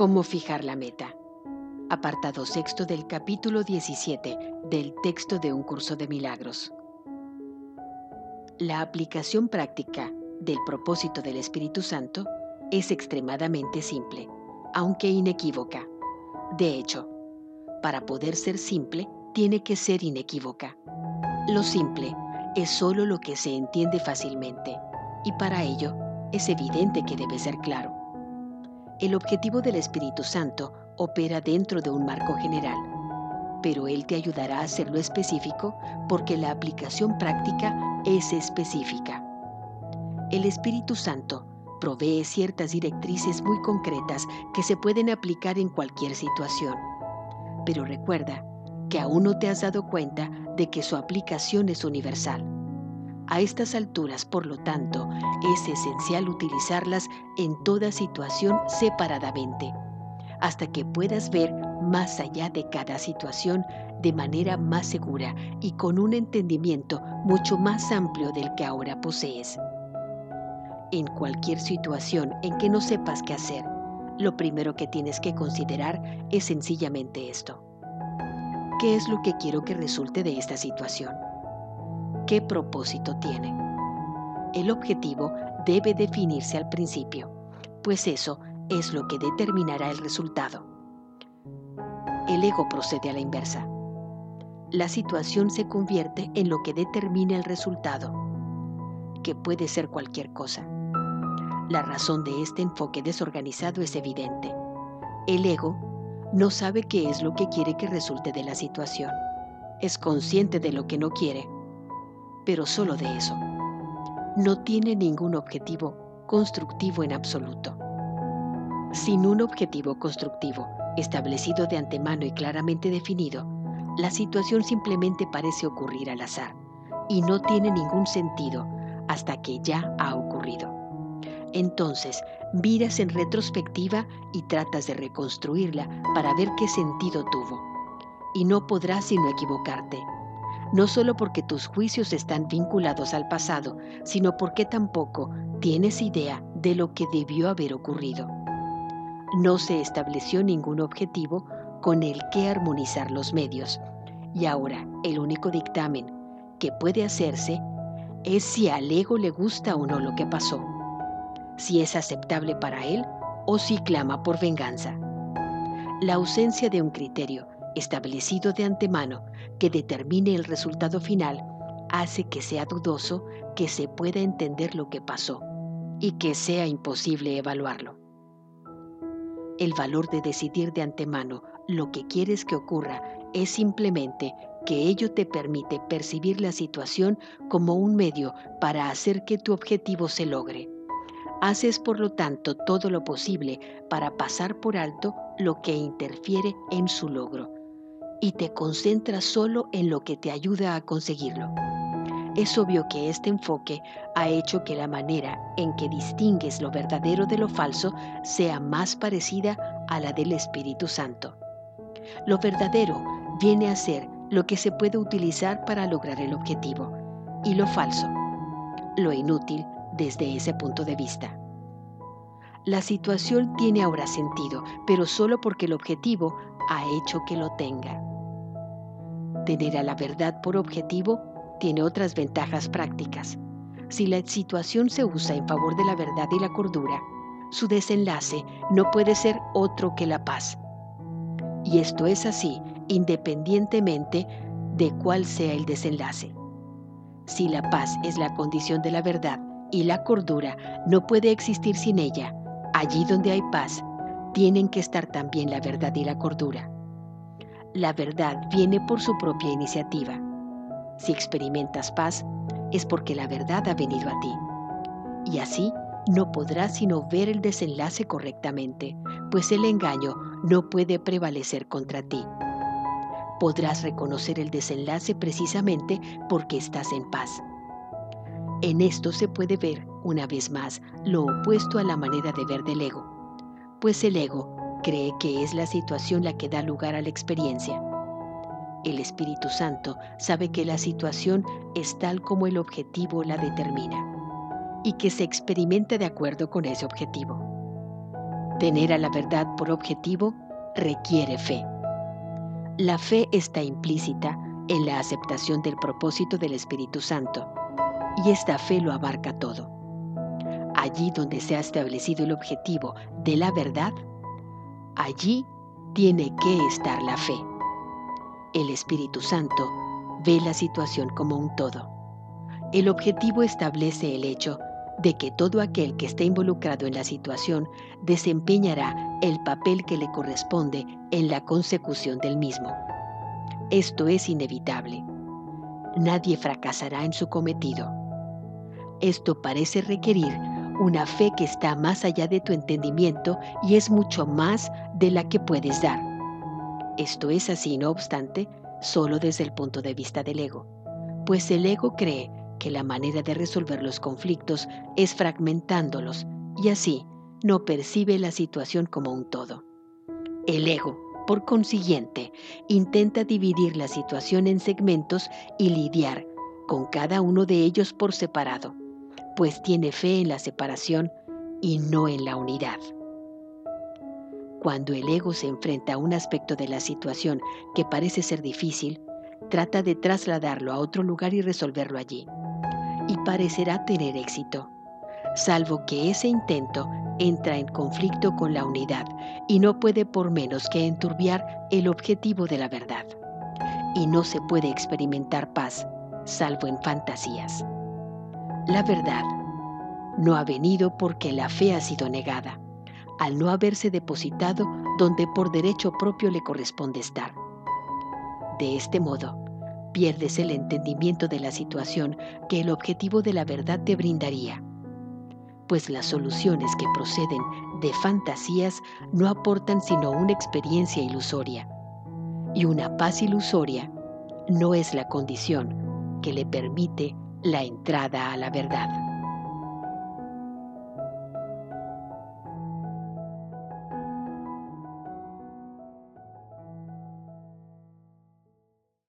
Cómo fijar la meta. Apartado sexto del capítulo 17 del texto de un curso de milagros. La aplicación práctica del propósito del Espíritu Santo es extremadamente simple, aunque inequívoca. De hecho, para poder ser simple, tiene que ser inequívoca. Lo simple es solo lo que se entiende fácilmente, y para ello es evidente que debe ser claro. El objetivo del Espíritu Santo opera dentro de un marco general, pero Él te ayudará a hacerlo específico porque la aplicación práctica es específica. El Espíritu Santo provee ciertas directrices muy concretas que se pueden aplicar en cualquier situación. Pero recuerda que aún no te has dado cuenta de que su aplicación es universal. A estas alturas, por lo tanto, es esencial utilizarlas en toda situación separadamente, hasta que puedas ver más allá de cada situación de manera más segura y con un entendimiento mucho más amplio del que ahora posees. En cualquier situación en que no sepas qué hacer, lo primero que tienes que considerar es sencillamente esto. ¿Qué es lo que quiero que resulte de esta situación? Qué propósito tiene. El objetivo debe definirse al principio, pues eso es lo que determinará el resultado. El ego procede a la inversa. La situación se convierte en lo que determina el resultado, que puede ser cualquier cosa. La razón de este enfoque desorganizado es evidente. El ego no sabe qué es lo que quiere que resulte de la situación. Es consciente de lo que no quiere pero solo de eso. No tiene ningún objetivo constructivo en absoluto. Sin un objetivo constructivo establecido de antemano y claramente definido, la situación simplemente parece ocurrir al azar y no tiene ningún sentido hasta que ya ha ocurrido. Entonces, miras en retrospectiva y tratas de reconstruirla para ver qué sentido tuvo. Y no podrás sino equivocarte, no solo porque tus juicios están vinculados al pasado, sino porque tampoco tienes idea de lo que debió haber ocurrido. No se estableció ningún objetivo con el que armonizar los medios, y ahora el único dictamen que puede hacerse es si al ego le gusta o no lo que pasó, si es aceptable para él o si clama por venganza. La ausencia de un criterio establecido de antemano que determine el resultado final hace que sea dudoso que se pueda entender lo que pasó y que sea imposible evaluarlo. El valor de decidir de antemano lo que quieres que ocurra es simplemente que ello te permite percibir la situación como un medio para hacer que tu objetivo se logre. Haces por lo tanto todo lo posible para pasar por alto lo que interfiere en su logro y te concentras solo en lo que te ayuda a conseguirlo. Es obvio que este enfoque ha hecho que la manera en que distingues lo verdadero de lo falso sea más parecida a la del Espíritu Santo. Lo verdadero viene a ser lo que se puede utilizar para lograr el objetivo y lo falso, lo inútil desde ese punto de vista. La situación tiene ahora sentido, pero solo porque el objetivo ha hecho que lo tenga. Tener a la verdad por objetivo tiene otras ventajas prácticas. Si la situación se usa en favor de la verdad y la cordura, su desenlace no puede ser otro que la paz. Y esto es así independientemente de cuál sea el desenlace. Si la paz es la condición de la verdad y la cordura no puede existir sin ella, allí donde hay paz, tienen que estar también la verdad y la cordura. La verdad viene por su propia iniciativa. Si experimentas paz, es porque la verdad ha venido a ti. Y así no podrás sino ver el desenlace correctamente, pues el engaño no puede prevalecer contra ti. Podrás reconocer el desenlace precisamente porque estás en paz. En esto se puede ver, una vez más, lo opuesto a la manera de ver del ego, pues el ego cree que es la situación la que da lugar a la experiencia. El Espíritu Santo sabe que la situación es tal como el objetivo la determina y que se experimenta de acuerdo con ese objetivo. Tener a la verdad por objetivo requiere fe. La fe está implícita en la aceptación del propósito del Espíritu Santo, y esta fe lo abarca todo. Allí donde se ha establecido el objetivo de la verdad, allí tiene que estar la fe. El Espíritu Santo ve la situación como un todo. El objetivo establece el hecho de que todo aquel que esté involucrado en la situación desempeñará el papel que le corresponde en la consecución del mismo. Esto es inevitable. Nadie fracasará en su cometido. Esto parece requerir una fe que está más allá de tu entendimiento y es mucho más de la que puedes dar. Esto es así, no obstante, solo desde el punto de vista del ego, pues el ego cree que la manera de resolver los conflictos es fragmentándolos y así no percibe la situación como un todo. El ego, por consiguiente, intenta dividir la situación en segmentos y lidiar con cada uno de ellos por separado, pues tiene fe en la separación y no en la unidad. Cuando el ego se enfrenta a un aspecto de la situación que parece ser difícil, trata de trasladarlo a otro lugar y resolverlo allí y parecerá tener éxito, salvo que ese intento entra en conflicto con la unidad y no puede por menos que enturbiar el objetivo de la verdad. Y no se puede experimentar paz, salvo en fantasías. La verdad no ha venido porque la fe ha sido negada, al no haberse depositado donde por derecho propio le corresponde estar. De este modo, pierdes el entendimiento de la situación que el objetivo de la verdad te brindaría, pues las soluciones que proceden de fantasías no aportan sino una experiencia ilusoria, y una paz ilusoria no es la condición que le permite la entrada a la verdad.